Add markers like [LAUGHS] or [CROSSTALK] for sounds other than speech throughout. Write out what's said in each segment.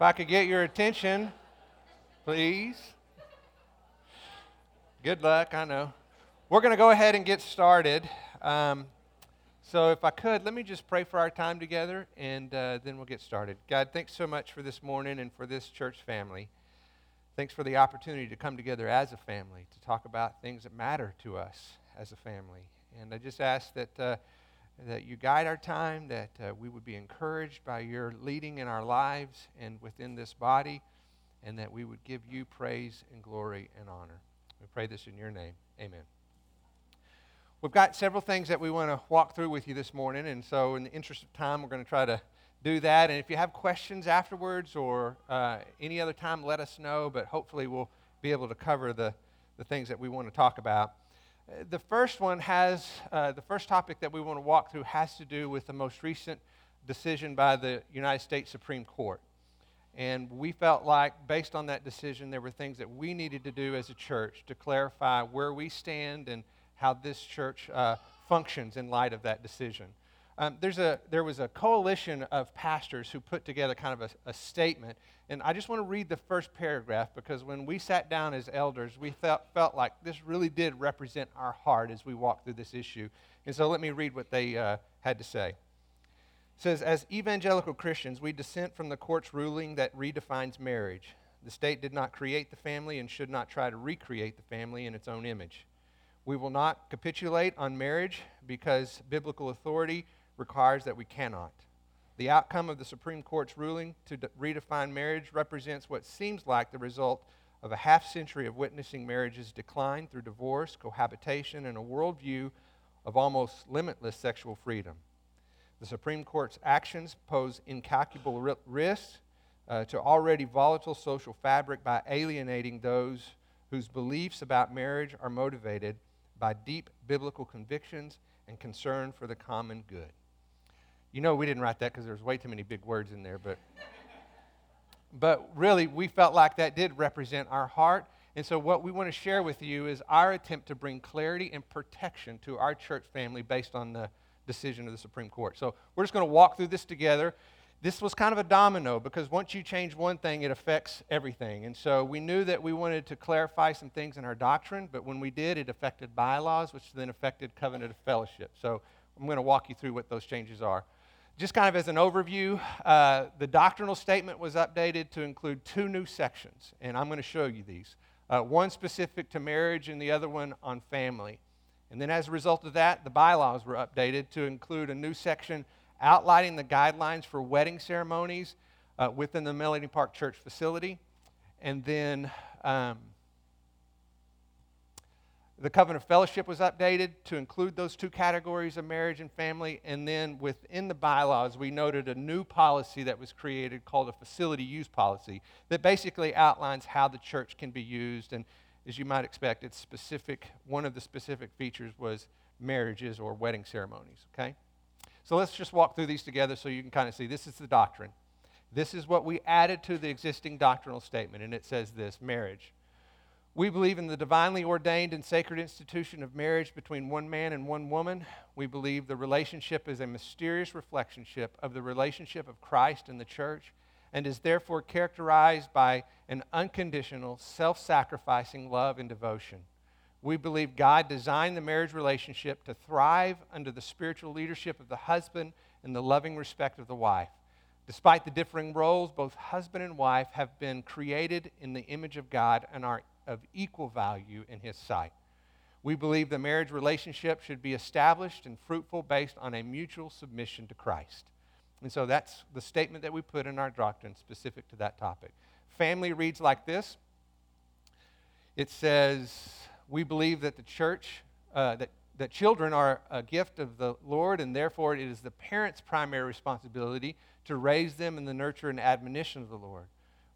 If I could get your attention, please. Good luck, I know. We're going to go ahead and get started. Um, so, if I could, let me just pray for our time together and uh, then we'll get started. God, thanks so much for this morning and for this church family. Thanks for the opportunity to come together as a family to talk about things that matter to us as a family. And I just ask that, uh, that you guide our time, that uh, we would be encouraged by your leading in our lives and within this body, and that we would give you praise and glory and honor. We pray this in your name. Amen. We've got several things that we want to walk through with you this morning, and so in the interest of time, we're going to try to do that. And if you have questions afterwards or uh, any other time, let us know, but hopefully we'll be able to cover the, the things that we want to talk about. The first one has, uh, the first topic that we want to walk through has to do with the most recent decision by the United States Supreme Court. And we felt like, based on that decision, there were things that we needed to do as a church to clarify where we stand and how this church uh, functions in light of that decision. Um, there's a, there was a coalition of pastors who put together kind of a, a, statement. And I just want to read the first paragraph because when we sat down as elders, we felt, felt like this really did represent our heart as we walked through this issue. And so let me read what they uh, had to say. It says, As evangelical Christians, we dissent from the court's ruling that redefines marriage. The state did not create the family and should not try to recreate the family in its own image. We will not capitulate on marriage because biblical authority requires that we cannot. The outcome of the Supreme Court's ruling to de- redefine marriage represents what seems like the result of a half century of witnessing marriage's decline through divorce, cohabitation, and a worldview of almost limitless sexual freedom. The Supreme Court's actions pose incalculable ri- risks uh, to already volatile social fabric by alienating those whose beliefs about marriage are motivated by deep biblical convictions and concern for the common good. You know, we didn't write that because there's way too many big words in there, but, but really, we felt like that did represent our heart. And so, what we want to share with you is our attempt to bring clarity and protection to our church family based on the decision of the Supreme Court. So, we're just going to walk through this together this was kind of a domino because once you change one thing, it affects everything. And so we knew that we wanted to clarify some things in our doctrine, but when we did, it affected bylaws, which then affected covenant of fellowship. So I'm going to walk you through what those changes are. Just kind of as an overview, uh, the doctrinal statement was updated to include two new sections, and I'm going to show you these uh, one specific to marriage and the other one on family. And then as a result of that, the bylaws were updated to include a new section outlining the guidelines for wedding ceremonies uh, within the Melody Park Church facility. And then um, the covenant of fellowship was updated to include those two categories of marriage and family. And then within the bylaws, we noted a new policy that was created called a facility use policy that basically outlines how the church can be used. And as you might expect, it's specific. One of the specific features was marriages or wedding ceremonies. Okay? So let's just walk through these together so you can kind of see this is the doctrine. This is what we added to the existing doctrinal statement, and it says this marriage. We believe in the divinely ordained and sacred institution of marriage between one man and one woman. We believe the relationship is a mysterious reflectionship of the relationship of Christ and the church and is therefore characterized by an unconditional, self sacrificing love and devotion. We believe God designed the marriage relationship to thrive under the spiritual leadership of the husband and the loving respect of the wife. Despite the differing roles, both husband and wife have been created in the image of God and are of equal value in His sight. We believe the marriage relationship should be established and fruitful based on a mutual submission to Christ. And so that's the statement that we put in our doctrine specific to that topic. Family reads like this it says, we believe that the church, uh, that, that children are a gift of the Lord, and therefore it is the parents' primary responsibility to raise them in the nurture and admonition of the Lord.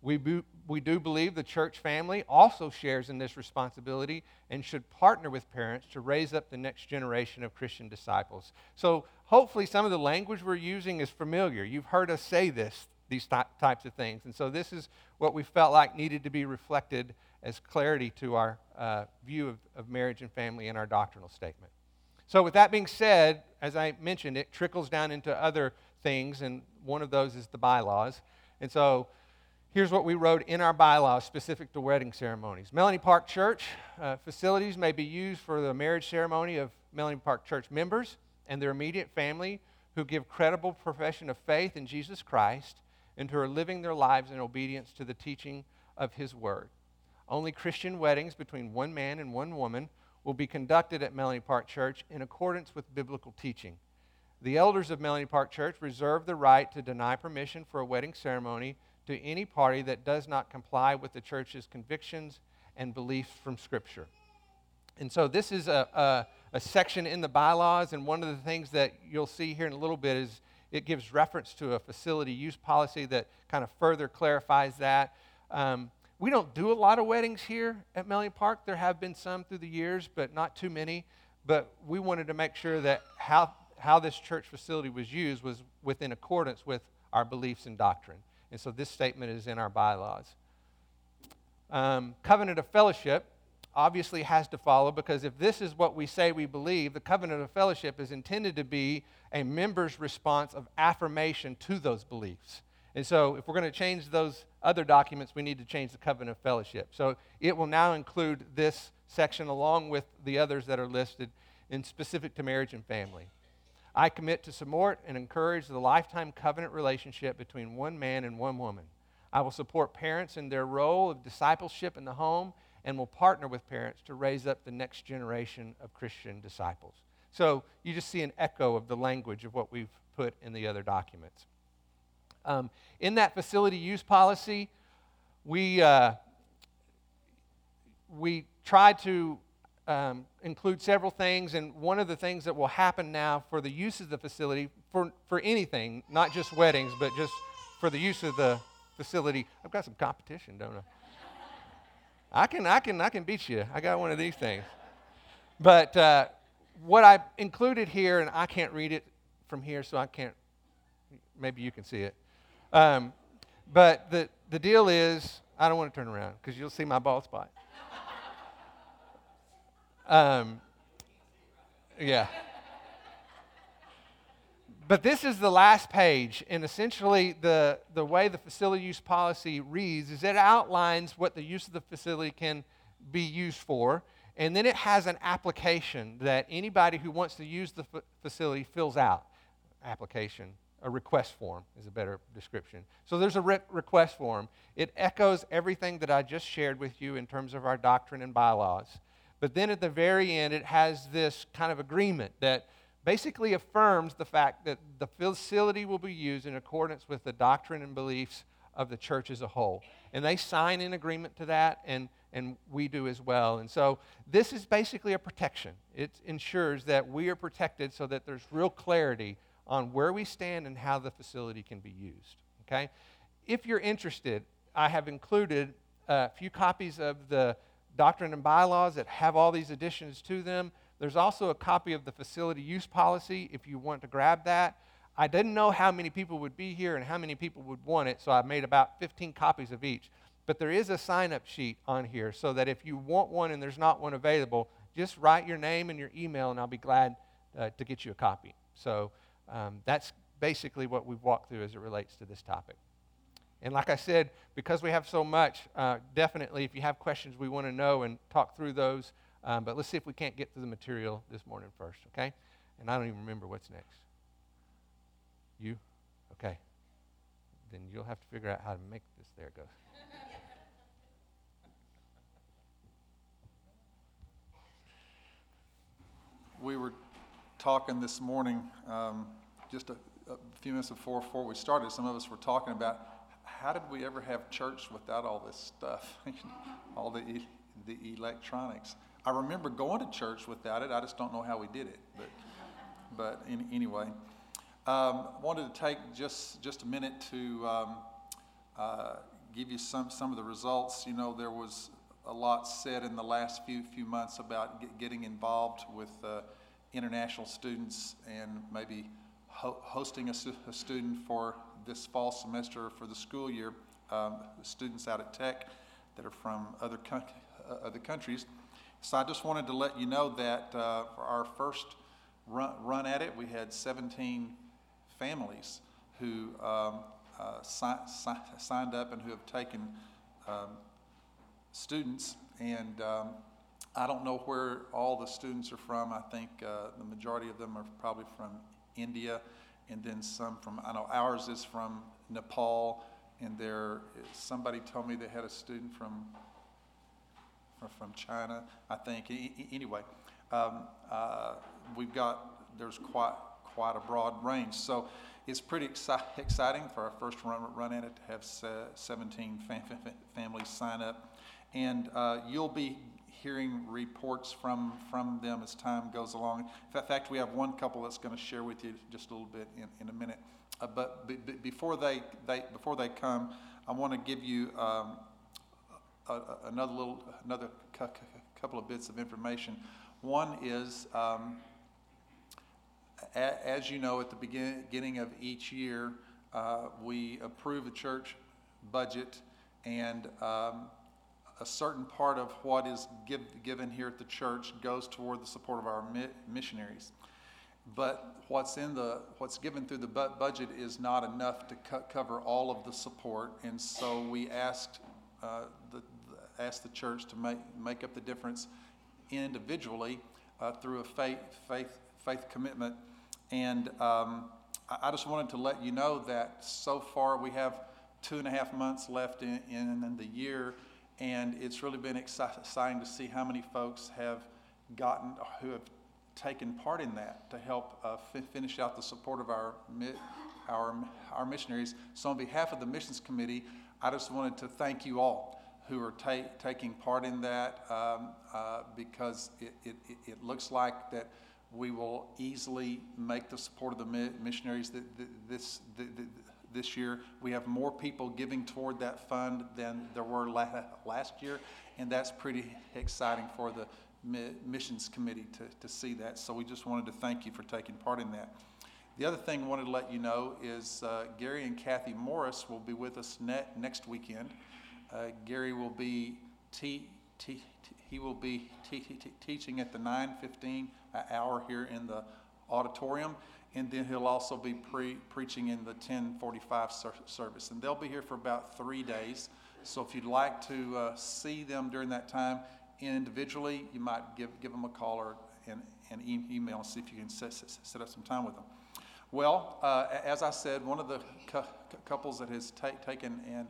We, bo- we do believe the church family also shares in this responsibility and should partner with parents to raise up the next generation of Christian disciples. So, hopefully, some of the language we're using is familiar. You've heard us say this, these th- types of things. And so, this is what we felt like needed to be reflected as clarity to our uh, view of, of marriage and family in our doctrinal statement. So, with that being said, as I mentioned, it trickles down into other things, and one of those is the bylaws. And so, Here's what we wrote in our bylaws specific to wedding ceremonies. Melanie Park Church uh, facilities may be used for the marriage ceremony of Melanie Park Church members and their immediate family who give credible profession of faith in Jesus Christ and who are living their lives in obedience to the teaching of His Word. Only Christian weddings between one man and one woman will be conducted at Melanie Park Church in accordance with biblical teaching. The elders of Melanie Park Church reserve the right to deny permission for a wedding ceremony to any party that does not comply with the church's convictions and beliefs from Scripture. And so, this is a, a, a, section in the bylaws, and one of the things that you'll see here in a little bit is it gives reference to a facility use policy that kind of further clarifies that. Um, we don't do a lot of weddings here at Melanie Park. There have been some through the years, but not too many. But we wanted to make sure that how, how this church facility was used was within accordance with our beliefs and doctrine. And so this statement is in our bylaws. Um, covenant of fellowship obviously has to follow because if this is what we say we believe, the covenant of fellowship is intended to be a member's response of affirmation to those beliefs. And so if we're going to change those other documents, we need to change the covenant of fellowship. So it will now include this section along with the others that are listed in specific to marriage and family. I commit to support and encourage the lifetime covenant relationship between one man and one woman. I will support parents in their role of discipleship in the home and will partner with parents to raise up the next generation of Christian disciples. So you just see an echo of the language of what we've put in the other documents. Um, in that facility use policy, we, uh, we tried to um, include several things, and one of the things that will happen now for the use of the facility, for, for anything, not just weddings, but just for the use of the facility, I've got some competition, don't I? I can, I can, I can beat you. I got one of these things. But uh, what I included here, and I can't read it from here, so I can't. Maybe you can see it. Um, but the the deal is, I don't want to turn around because you'll see my bald spot. Um, yeah. But this is the last page, and essentially the, the way the facility use policy reads is it outlines what the use of the facility can be used for, and then it has an application that anybody who wants to use the f- facility fills out. Application, a request form is a better description. So there's a re- request form. It echoes everything that I just shared with you in terms of our doctrine and bylaws. But then at the very end, it has this kind of agreement that basically affirms the fact that the facility will be used in accordance with the doctrine and beliefs of the church as a whole. And they sign in agreement to that, and, and we do as well. And so this is basically a protection. It ensures that we are protected so that there's real clarity on where we stand and how the facility can be used. Okay? If you're interested, I have included a few copies of the doctrine and bylaws that have all these additions to them. There's also a copy of the facility use policy if you want to grab that. I didn't know how many people would be here and how many people would want it, so I made about 15 copies of each. But there is a sign up sheet on here so that if you want one and there's not one available, just write your name and your email, and I'll be glad uh, to get you a copy. So um, that's basically what we've walked through as it relates to this topic. And like I said, because we have so much, uh, definitely if you have questions, we want to know and talk through those. Um, but let's see if we can't get to the material this morning first, okay? And I don't even remember what's next. You? Okay. Then you'll have to figure out how to make this. There it goes. we were talking this morning, um, just a, a, few minutes before, before we started, some of us were talking about how did we ever have church without all this stuff, [LAUGHS] all the, the electronics. I remember going to church without it. I just don't know how we did it. But, but in, anyway, um, wanted to take just just a minute to um, uh, give you some some of the results. You know, there was a lot said in the last few few months about get, getting involved with uh, international students and maybe ho- hosting a, a, student for this fall semester for the school year. Um, students out at Tech that are from other co- uh, other countries. So I just wanted to let you know that uh, for our first run, run, at it, we had 17 families who um, uh, si- si- signed up and who have taken um, students. And um, I don't know where all the students are from. I think uh, the majority of them are probably from India, and then some from, I know ours is from Nepal, and there, somebody told me they had a student from, from, China, I think. Anyway, um, uh, we've got, there's quite, quite a broad range. So it's pretty exci- exciting for our first run, run at it to have se- 17 fam- fam- families sign up. And uh, you'll be hearing reports from, from them as time goes along. In fact, we have one couple that's going to share with you just a little bit in, in a minute. Uh, but be, be- before they, they before they come, I want to give you um, a, a- another little another cou- cou- couple of bits of information. One is, um, a, as you know, at the begin, beginning of each year, uh, we approve the church budget, and um, a certain part of what is give, given here at the church goes toward the support of our mi- missionaries. But what's in the, what's given through the bu- budget is not enough to co- cover all of the support. And so we asked, uh, the, the- asked the church to make, make up the difference individually uh, through a faith, faith, faith commitment. And um, I, I just wanted to let you know that so far we have two and a half months left in, in the year. And it's really been exciting to see how many folks have gotten, who have taken part in that to help uh, fi- finish out the support of our, mi- our, our missionaries. So, on behalf of the Missions Committee, I just wanted to thank you all who are ta- taking part in that um, uh, because it, it, it- looks like that we will easily make the support of the mi- missionaries that, that this, th- th- this year. We have more people giving toward that fund than there were la- last year, and that's pretty exciting for the mi- missions committee to, to see that. So we just wanted to thank you for taking part in that. The other thing I wanted to let you know is uh, Gary and Kathy Morris will be with us ne- next weekend. Uh, Gary will be te- te- te- he will be te- te- te- teaching at the 9:15 hour here in the auditorium, and then he'll also be pre- preaching in the 10:45 ser- service. And they'll be here for about three days. So if you'd like to uh, see them during that time individually, you might give give them a call or an, and e- email and see if you can set, set, up some time with them. Well, uh, as I said, one of the cou- couples that has ta- taken an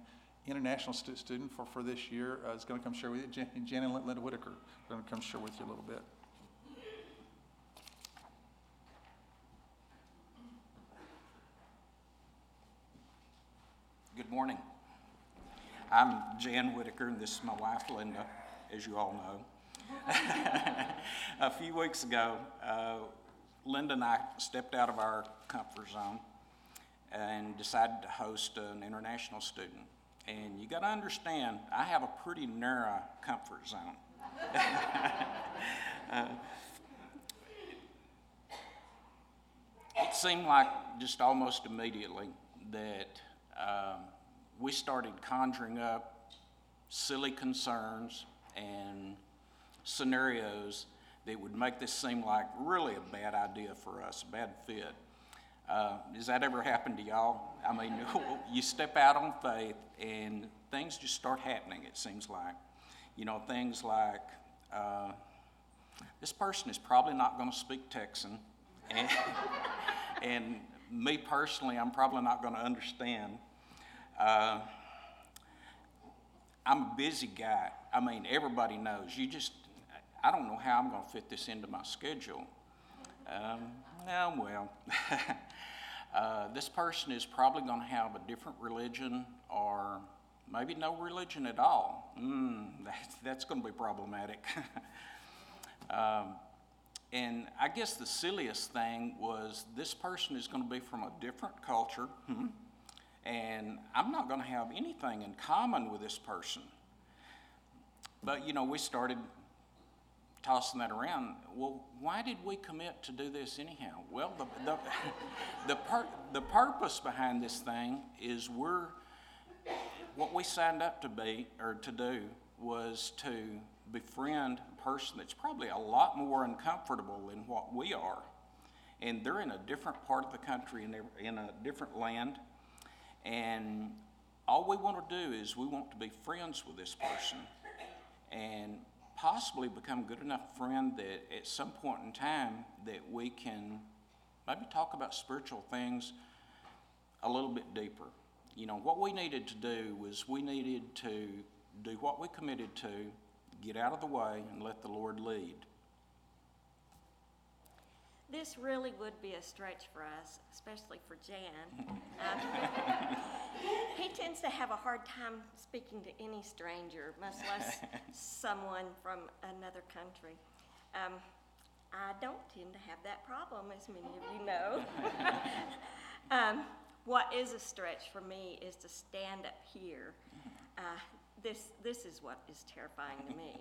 international stu- student for, for this year uh, is going to come share with you. Jan, Jan and Linda Whitaker are going to come share with you a little bit. Good morning. I'm Jan Whitaker, and this is my wife Linda, as you all know. [LAUGHS] a few weeks ago, uh, Linda and I stepped out of our comfort zone and decided to host an international student. And you got to understand, I have a pretty narrow comfort zone. [LAUGHS] Uh, it seemed like just almost immediately that um, we started conjuring up silly concerns and scenarios that would make this seem like really a bad idea for us, a bad fit. Uh, does that ever happen to y'all? I mean, [LAUGHS] you step out on faith and things just start happening, it seems like. You know, things like uh, this person is probably not going to speak Texan. And, [LAUGHS] and me personally, I'm probably not going to understand. Uh, I'm a busy guy. I mean, everybody knows. You just, I don't know how I'm going to fit this into my schedule. Um, oh, well. [LAUGHS] uh, this person is probably going to have a different religion or maybe no religion at all. Mm, that's, that's going to be problematic. [LAUGHS] um, and I guess the silliest thing was this person is going to be from a different culture, hmm, and I'm not going to have anything in common with this person. But, you know, we started tossing that around. Well, why did we commit to do this anyhow? Well, the, the, [LAUGHS] the, the purpose behind this thing is we're, what we signed up to be, or to do, was to befriend a person that's probably a lot more uncomfortable than what we are. And they're in a different part of the country, and they're in a different land. And all we want to do is we want to be friends with this person and possibly become good enough friend that at some point in time that we can maybe talk about spiritual things a little bit deeper. You know, what we needed to do was we needed to do what we committed to, get out of the way, and let the Lord lead. This really would be a stretch for us, especially for Jan. Um, [LAUGHS] he tends to have a hard time speaking to any stranger, much less [LAUGHS] someone from another country. Um, I don't tend to have that problem, as many of you know. [LAUGHS] um, what is a stretch for me is to stand up here. Uh, this, this is what is terrifying to me.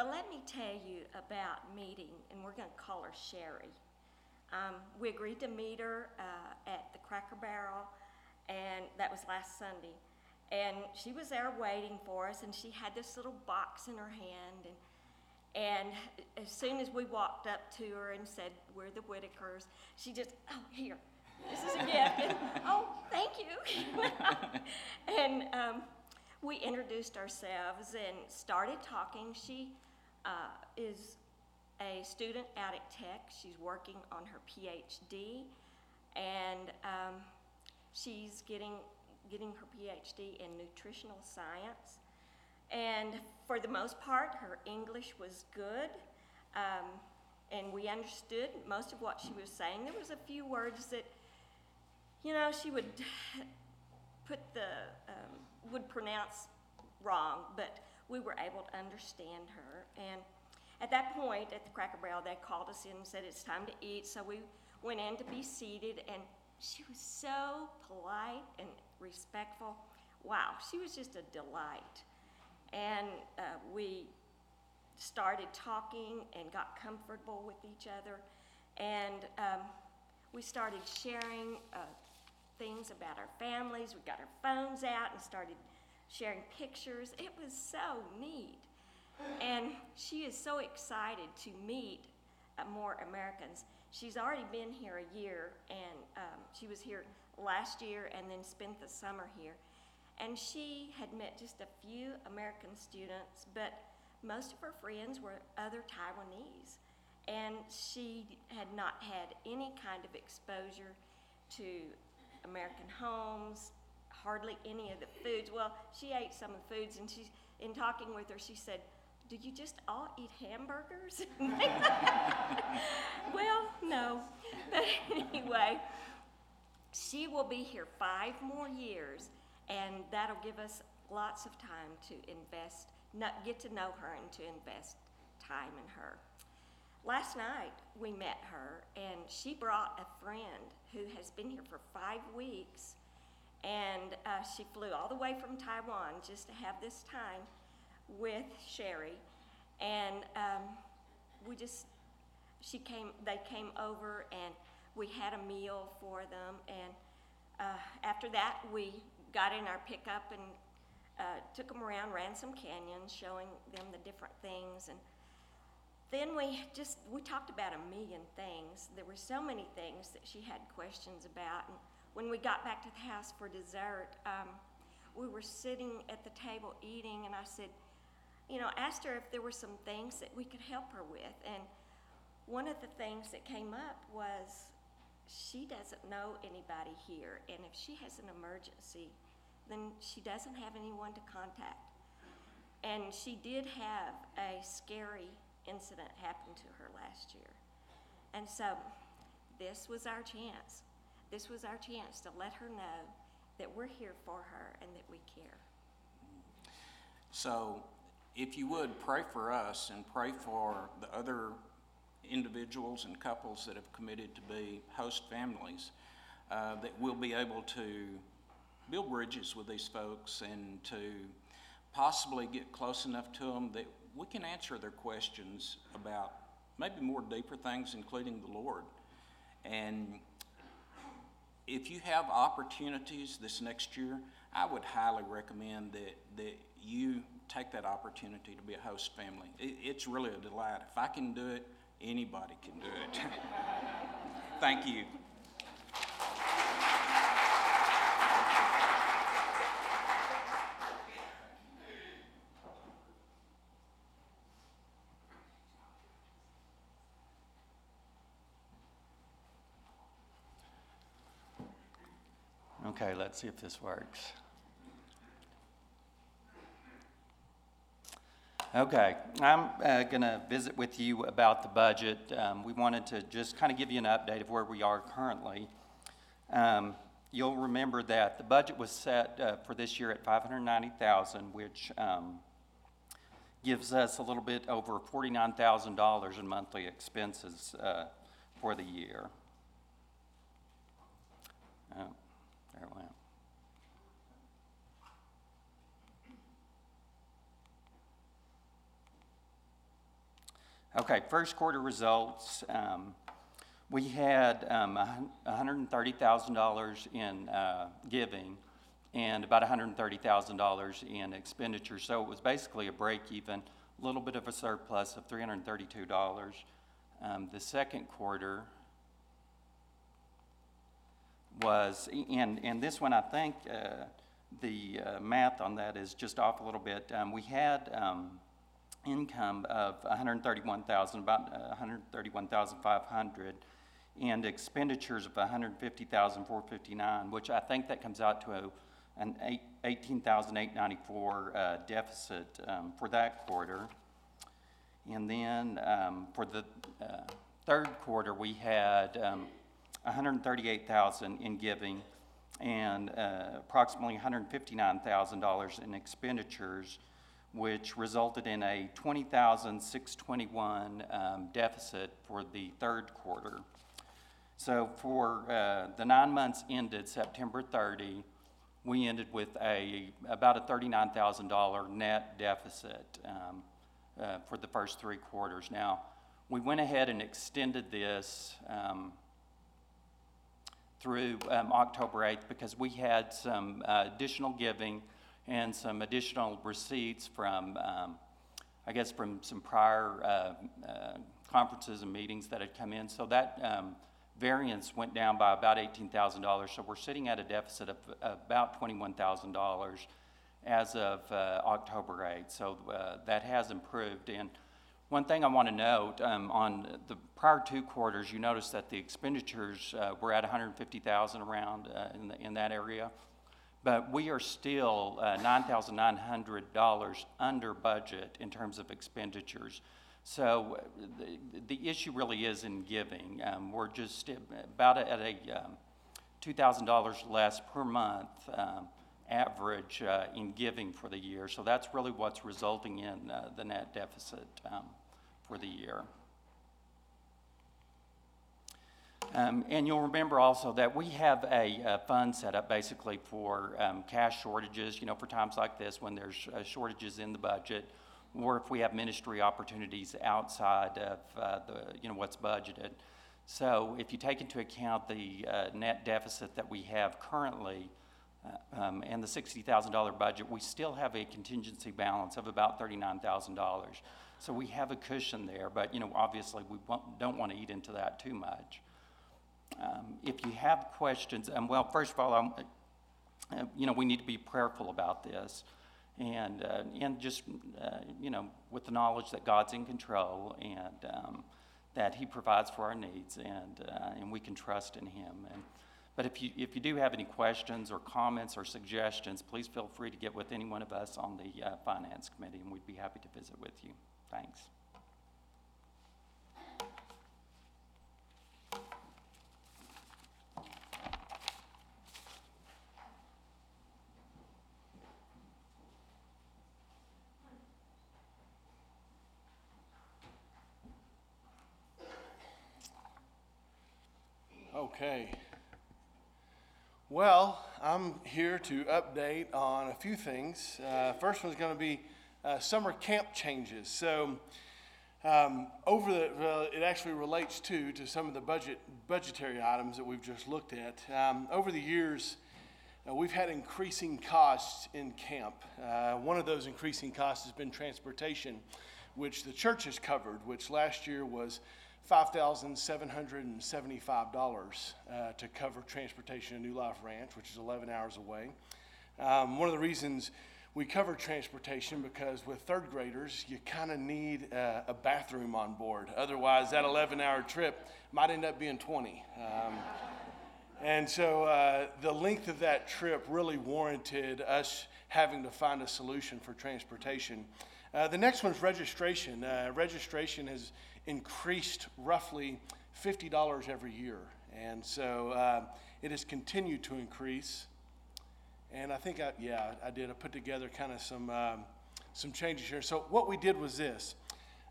But let me tell you about meeting, and we're going to call her Sherry. Um, we agreed to meet her uh, at the Cracker Barrel, and that was last Sunday. And she was there waiting for us, and she had this little box in her hand. And, and as soon as we walked up to her and said, We're the Whitakers, she just, Oh, here, this is a gift. And, [LAUGHS] oh, thank you. [LAUGHS] and um, we introduced ourselves and started talking. She uh, is a student out at Tech. She's working on her PhD, and um, she's getting getting her PhD in nutritional science. And for the most part, her English was good, um, and we understood most of what she was saying. There was a few words that, you know, she would [LAUGHS] put the um, would pronounce wrong, but we were able to understand her. And at that point, at the Cracker Barrel, they called us in and said it's time to eat. So we went in to be seated, and she was so polite and respectful. Wow, she was just a delight. And uh, we started talking and got comfortable with each other. And um, we started sharing uh, things about our families. We got our phones out and started sharing pictures. It was so neat. And she is so excited to meet uh, more Americans. She's already been here a year, and um, she was here last year and then spent the summer here. And she had met just a few American students, but most of her friends were other Taiwanese. And she had not had any kind of exposure to American homes, hardly any of the foods. Well, she ate some of the foods, and she's in talking with her, she said, "Do you just all eat hamburgers?" [LAUGHS] well, no. But anyway, she will be here five more years, and that'll give us lots of time to invest, not, get to know her, and to invest time in her. Last night we met her, and she brought a friend who has been here for five weeks and uh, she flew all the way from Taiwan just to have this time with Sherry. And um, we just, she came, they came over and we had a meal for them. And uh, after that, we got in our pickup and uh, took them around Ransom Canyon, showing them the different things. And then we just, we talked about a million things. There were so many things that she had questions about. And when we got back to the house for dessert, um, we were sitting at the table eating, and I said, you know, asked her if there were some things that we could help her with. And one of the things that came up was she doesn't know anybody here, and if she has an emergency, then she doesn't have anyone to contact. And she did have a scary incident happen to her last year. And so this was our chance this was our chance to let her know that we're here for her and that we care. So, if you would pray for us and pray for the other individuals and couples that have committed to be host families, uh, that we'll be able to build bridges with these folks and to possibly get close enough to them that we can answer their questions about maybe more deeper things, including the Lord. And if you have opportunities this next year, I would highly recommend that, that you take that opportunity to be a host family. It, it's really a delight. If I can do it, anybody can do it. [LAUGHS] Thank you. Okay, let's see if this works. Okay, I'm uh, going to visit with you about the budget. Um, we wanted to just kind of give you an update of where we are currently. Um, you'll remember that the budget was set uh, for this year at 590,000, which um, gives us a little bit over $49,000 in monthly expenses uh, for the year. Okay, first quarter results. Um, we had um, $130,000 in uh, giving and about $130,000 in expenditures. So it was basically a break even, a little bit of a surplus of $332. Um, the second quarter was, and, and this one I think uh, the uh, math on that is just off a little bit. Um, we had um, income of 131,000, about uh, 131,500, and expenditures of 150,459, which I think that comes out to a, an 18,894 uh, deficit um, for that quarter. And then um, for the uh, third quarter, we had um, 138,000 in giving and uh, approximately $159,000 in expenditures which resulted in a 20,621 um, deficit for the third quarter. So for uh, the nine months ended September 30, we ended with a about a $39,000 net deficit um, uh, for the first three quarters. Now, we went ahead and extended this um, through um, October 8th because we had some uh, additional giving and some additional receipts from, um, I guess, from some prior uh, uh, conferences and meetings that had come in. So that um, variance went down by about $18,000. So we're sitting at a deficit of about $21,000 as of uh, October 8th. So uh, that has improved. And one thing I want to note um, on the prior two quarters, you notice that the expenditures uh, were at 150,000 around uh, in, the, in that area. But we are still uh, $9,900 under budget in terms of expenditures. So the, the issue really is in giving. Um, we're just about at a um, $2,000 less per month um, average uh, in giving for the year. So that's really what's resulting in uh, the net deficit um, for the year. Um, and you'll remember also that we have a, a fund set up basically for um, cash shortages, you know, for times like this when there's uh, shortages in the budget, or if we have ministry opportunities outside of uh, the, you know, what's budgeted. So if you take into account the uh, net deficit that we have currently uh, um, and the $60,000 budget, we still have a contingency balance of about $39,000. So we have a cushion there, but, you know, obviously we don't want to eat into that too much. Um, if you have questions, and well, first of all, uh, you know, we need to be prayerful about this. And, uh, and just, uh, you know, with the knowledge that God's in control and um, that He provides for our needs and, uh, and we can trust in Him. And, but if you, if you do have any questions or comments or suggestions, please feel free to get with any one of us on the uh, Finance Committee and we'd be happy to visit with you. Thanks. Okay. Well, I'm here to update on a few things. Uh, first one's going to be uh, summer camp changes. So, um, over the, it actually relates to to some of the budget budgetary items that we've just looked at. Um, over the years, uh, we've had increasing costs in camp. Uh, one of those increasing costs has been transportation, which the church has covered, which last year was $5,775 uh, to cover transportation to New Life Ranch, which is 11 hours away. Um, one of the reasons we cover transportation because with third graders, you kind of need uh, a bathroom on board. Otherwise, that 11 hour trip might end up being 20. Um, And so uh, the length of that trip really warranted us having to find a solution for transportation. Uh, the next one's registration. Uh, registration has increased roughly $50 every year. And so uh, it has continued to increase. And I think, I, yeah, I did. I put together kind of some, um, some changes here. So what we did was this.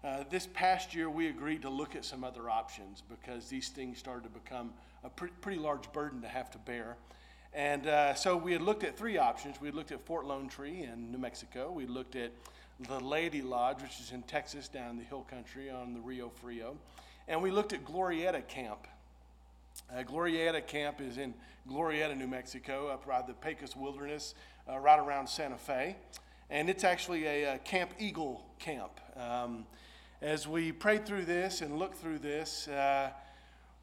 Uh, this past year, we agreed to look at some other options because these things started to become a pre- pretty large burden to have to bear. And uh, so we had looked at three options. We had looked at Fort Lone Tree in New Mexico. We looked at the Laity Lodge, which is in Texas, down in the hill country on the Rio Frio. And we looked at Glorieta Camp. Uh, Glorieta Camp is in Glorieta, New Mexico, up by the Pecos Wilderness, uh, right around Santa Fe. And it's actually a, a Camp Eagle camp. Um, as we prayed through this and looked through this, uh,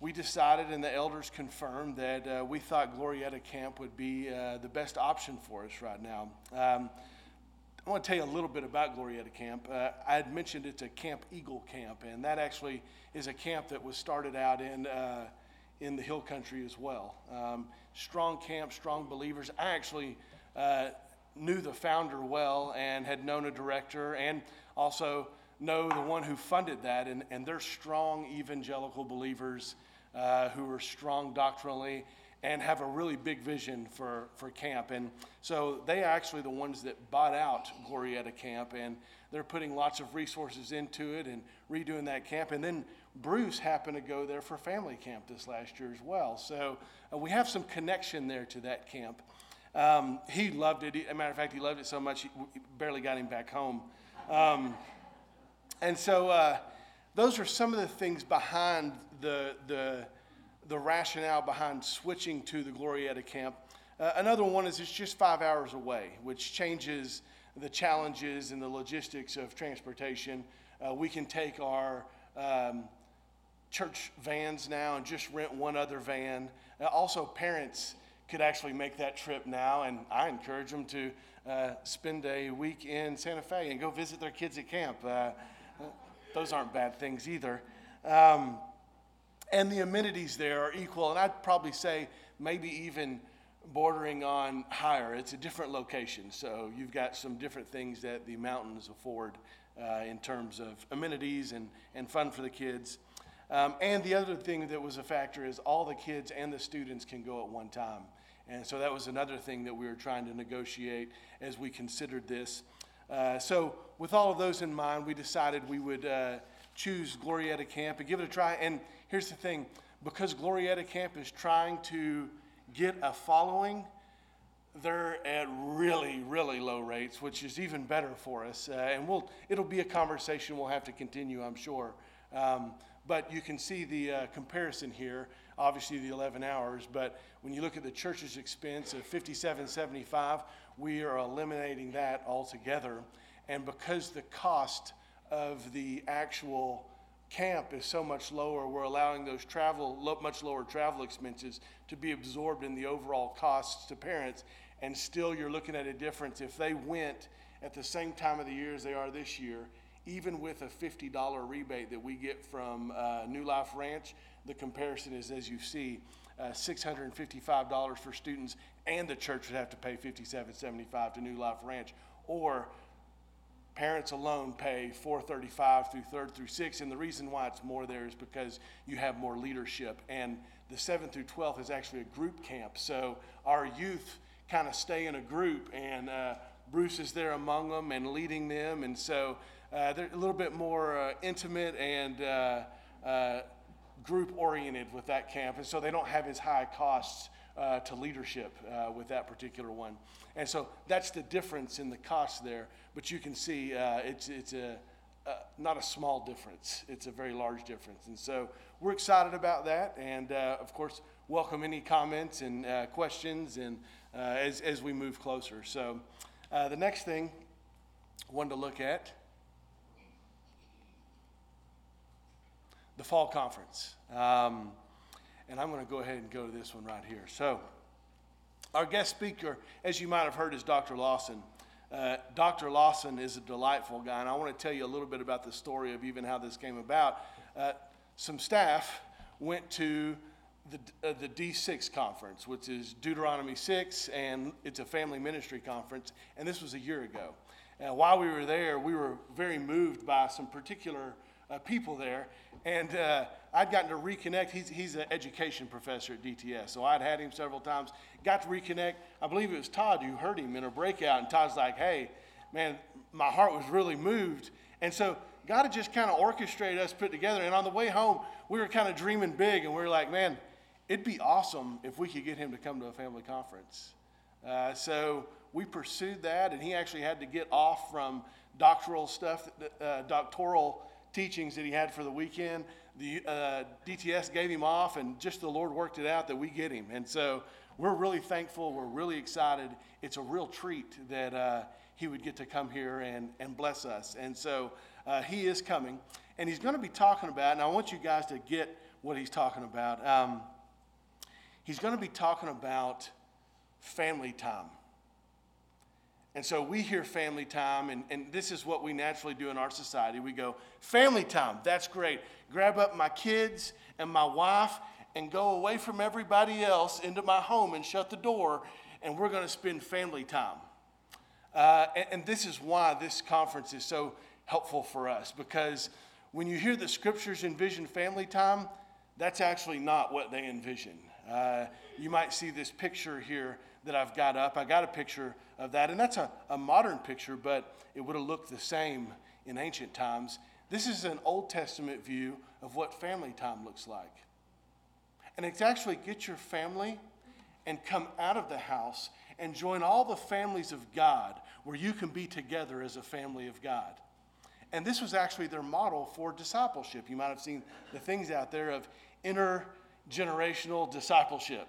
we decided, and the elders confirmed, that uh, we thought Glorieta Camp would be uh, the best option for us right now. Um, I want to tell you a little bit about Glorieta Camp. Uh, I had mentioned it's a Camp Eagle camp, and that actually is a camp that was started out in, uh, in the hill country as well. Um, strong camp, strong believers. I actually uh, knew the founder well and had known a director, and also know the one who funded that, and, and they're strong evangelical believers uh, who are strong doctrinally and have a really big vision for, for camp. And so they are actually the ones that bought out Glorieta Camp, and they're putting lots of resources into it and redoing that camp. And then Bruce happened to go there for family camp this last year as well. So uh, we have some connection there to that camp. Um, he loved it. As a matter of fact, he loved it so much, he barely got him back home. Um, and so uh, those are some of the things behind the, the the rationale behind switching to the Glorieta camp. Uh, another one is it's just five hours away, which changes the challenges and the logistics of transportation. Uh, we can take our um, church vans now and just rent one other van. Uh, also, parents could actually make that trip now, and I encourage them to uh, spend a week in Santa Fe and go visit their kids at camp. Uh, uh, those aren't bad things either. Um, and the amenities there are equal, and I'd probably say maybe even bordering on higher. It's a different location, so you've got some different things that the mountains afford uh, in terms of amenities and, and fun for the kids. Um, and the other thing that was a factor is all the kids and the students can go at one time. And so that was another thing that we were trying to negotiate as we considered this. Uh, so, with all of those in mind, we decided we would uh, choose Glorieta Camp and give it a try. And here's the thing because Glorieta Camp is trying to get a following, they're at really, really low rates, which is even better for us. Uh, and we'll, it'll be a conversation we'll have to continue, I'm sure. Um, but you can see the uh, comparison here, obviously the 11 hours. But when you look at the church's expense of 57.75, we are eliminating that altogether. And because the cost of the actual camp is so much lower, we're allowing those travel, much lower travel expenses to be absorbed in the overall costs to parents. And still, you're looking at a difference. If they went at the same time of the year as they are this year, even with a $50 rebate that we get from uh, New Life Ranch, the comparison is, as you see, uh, $655 for students, and the church would have to pay $57.75 to New Life Ranch, or parents alone pay 435 through 3rd through 6th and the reason why it's more there is because you have more leadership. And the 7th through 12th is actually a group camp so our youth kind of stay in a group and uh, bruce is there among them and leading them and so uh, they're a little bit more uh, intimate and uh, uh, group oriented with that camp and so they don't have as high costs uh, to leadership with that particular one and so that's the difference in the cost there. But you can see it's, it's a, not a small difference, it's a very large difference. And so we're excited about that. And of course, welcome any comments and uh, questions and, uh, as, as we move closer. So uh, the next thing wanted to look at the fall conference. Um, and I'm going to go ahead and go to this one right here. So, our guest speaker, as you might have heard, is Dr. Lawson. Uh, Dr. Lawson is a delightful guy, and I want to tell you a little bit about the story of even how this came about. Uh, some staff went to the, uh, the D6 conference, which is Deuteronomy 6, and it's a family ministry conference, and this was a year ago. And while we were there, we were very moved by some particular uh, people there, and uh, I'd gotten to reconnect. He's, he's an education professor at DTS, so I'd had him several times. Got to reconnect. I believe it was Todd who heard him in a breakout, and Todd's like, hey, man, my heart was really moved. And so God had just kind of orchestrated us put together. And on the way home, we were kind of dreaming big, and we were like, man, it'd be awesome if we could get him to come to a family conference. Uh, so we pursued that, and he actually had to get off from doctoral stuff, uh, doctoral teachings that he had for the weekend. The uh, DTS gave him off, and just the Lord worked it out that we get him. And so we're really thankful. We're really excited. It's a real treat that uh, he would get to come here and, and bless us. And so uh, he is coming, and he's going to be talking about, and I want you guys to get what he's talking about. Um, he's going to be talking about family time. And so we hear family time, and, and this is what we naturally do in our society. We go, family time, that's great. Grab up my kids and my wife and go away from everybody else into my home and shut the door, and we're going to spend family time. Uh, and, and this is why this conference is so helpful for us, because when you hear the scriptures envision family time, that's actually not what they envision. Uh, you might see this picture here that I've got up. I got a picture of that, and that's a, a modern picture, but it would have looked the same in ancient times. This is an Old Testament view of what family time looks like. And it's actually get your family and come out of the house and join all the families of God where you can be together as a family of God. And this was actually their model for discipleship. You might have seen the things out there of intergenerational discipleship.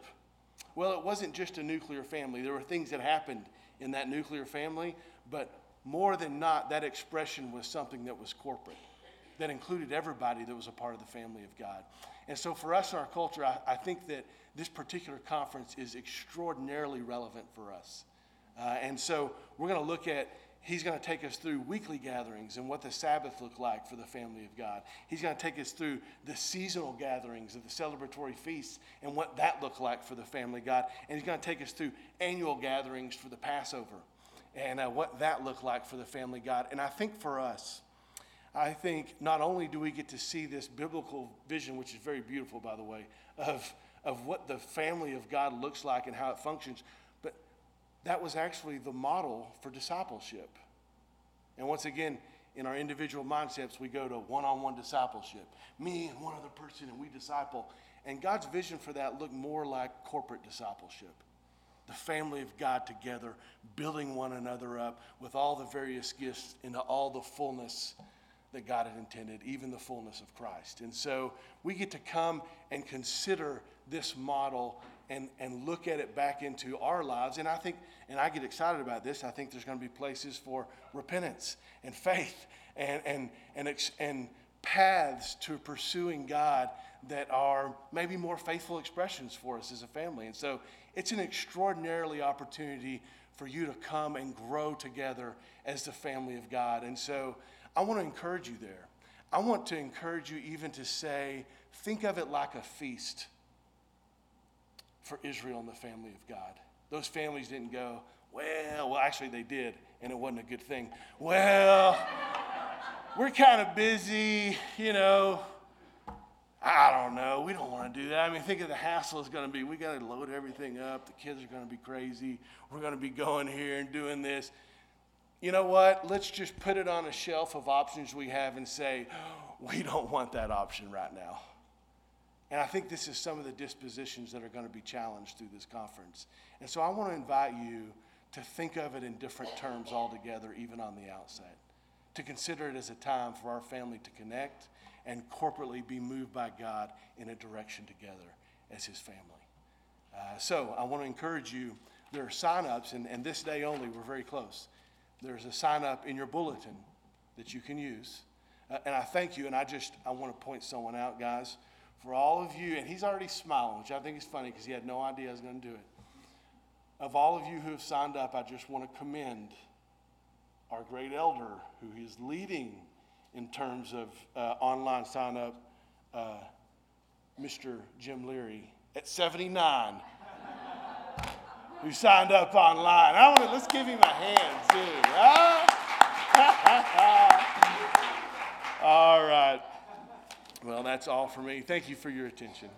Well, it wasn't just a nuclear family. There were things that happened in that nuclear family, but more than not, that expression was something that was corporate, that included everybody that was a part of the family of God. And so for us in our culture, I, I think that this particular conference is extraordinarily relevant for us. Uh, and so we're going to look at He's going to take us through weekly gatherings and what the Sabbath looked like for the family of God. He's going to take us through the seasonal gatherings of the celebratory feasts and what that looked like for the family of God. And he's going to take us through annual gatherings for the Passover and uh, what that looked like for the family of God. And I think for us, I think not only do we get to see this biblical vision, which is very beautiful, by the way, of, of what the family of God looks like and how it functions, that was actually the model for discipleship. And once again, in our individual mindsets, we go to one on one discipleship. Me and one other person, and we disciple. And God's vision for that looked more like corporate discipleship the family of God together, building one another up with all the various gifts into all the fullness that God had intended, even the fullness of Christ. And so we get to come and consider this model and, and look at it back into our lives. And I think, and I get excited about this, I think there's going to be places for repentance and faith and, and, and, and paths to pursuing God that are maybe more faithful expressions for us as a family. And so it's an extraordinarily opportunity for you to come and grow together as the family of God. And so I want to encourage you there. I want to encourage you even to say, think of it like a feast for Israel and the family of God. Those families didn't go, well, well, actually they did, and it wasn't a good thing. Well, we're kind of busy, you know. I don't know. We don't want to do that. I mean, think of the hassle it's going to be. We got to load everything up. The kids are going to be crazy. We're going to be going here and doing this. You know what? Let's just put it on a shelf of options we have and say, we don't want that option right now. And I think this is some of the dispositions that are going to be challenged through this conference. And so I want to invite you to think of it in different terms altogether, even on the outset. To consider it as a time for our family to connect and corporately be moved by God in a direction together as His family. Uh, so I want to encourage you. There are sign-ups, and, and this day only, we're very close. There's a sign-up in your bulletin that you can use. Uh, and I thank you, and I just I want to point someone out, guys for all of you, and he's already smiling, which I think is funny because he had no idea I was going to do it. Of all of you who have signed up, I just want to commend our great elder who is leading in terms of uh, online sign up, uh, Mr. Jim Leary, at 79 who signed up online. I want to, let's give him a hand too. [LAUGHS] all right. Well, that's all for me. Thank you for your attention.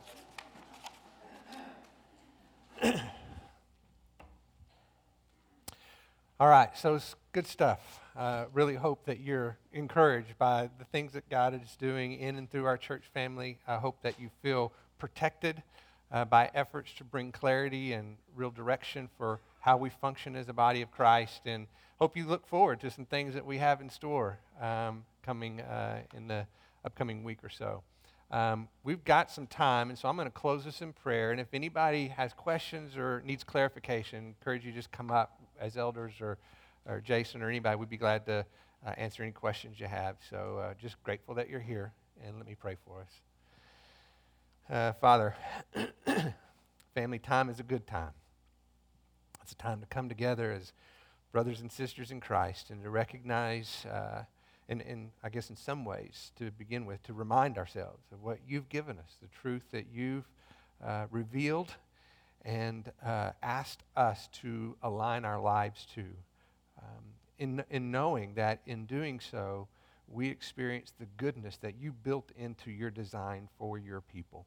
All right, so it's good stuff. Uh, really hope that you're encouraged by the things that God is doing in and through our church family. I hope that you feel protected uh, by efforts to bring clarity and real direction for how we function as a body of Christ. And hope you look forward to some things that we have in store um, coming uh, in the upcoming week or so. Um, we've got some time, and so I'm going to close this in prayer. And if anybody has questions or needs clarification, I encourage you to just come up as elders or, or Jason or anybody. We'd be glad to uh, answer any questions you have. So uh, just grateful that you're here, and let me pray for us. Uh, Father, [COUGHS] family time is a good time. It's a time to come together as brothers and sisters in Christ and to recognize, uh, and, and I guess in some ways, to begin with, to remind ourselves of what you've given us, the truth that you've uh, revealed and uh, asked us to align our lives to. Um, in, in knowing that in doing so, we experience the goodness that you built into your design for your people.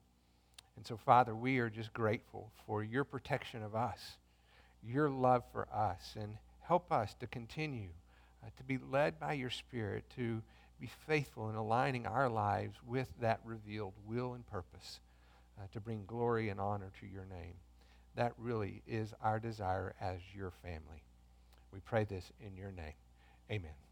And so, Father, we are just grateful for your protection of us, your love for us, and help us to continue uh, to be led by your Spirit to be faithful in aligning our lives with that revealed will and purpose uh, to bring glory and honor to your name. That really is our desire as your family. We pray this in your name. Amen.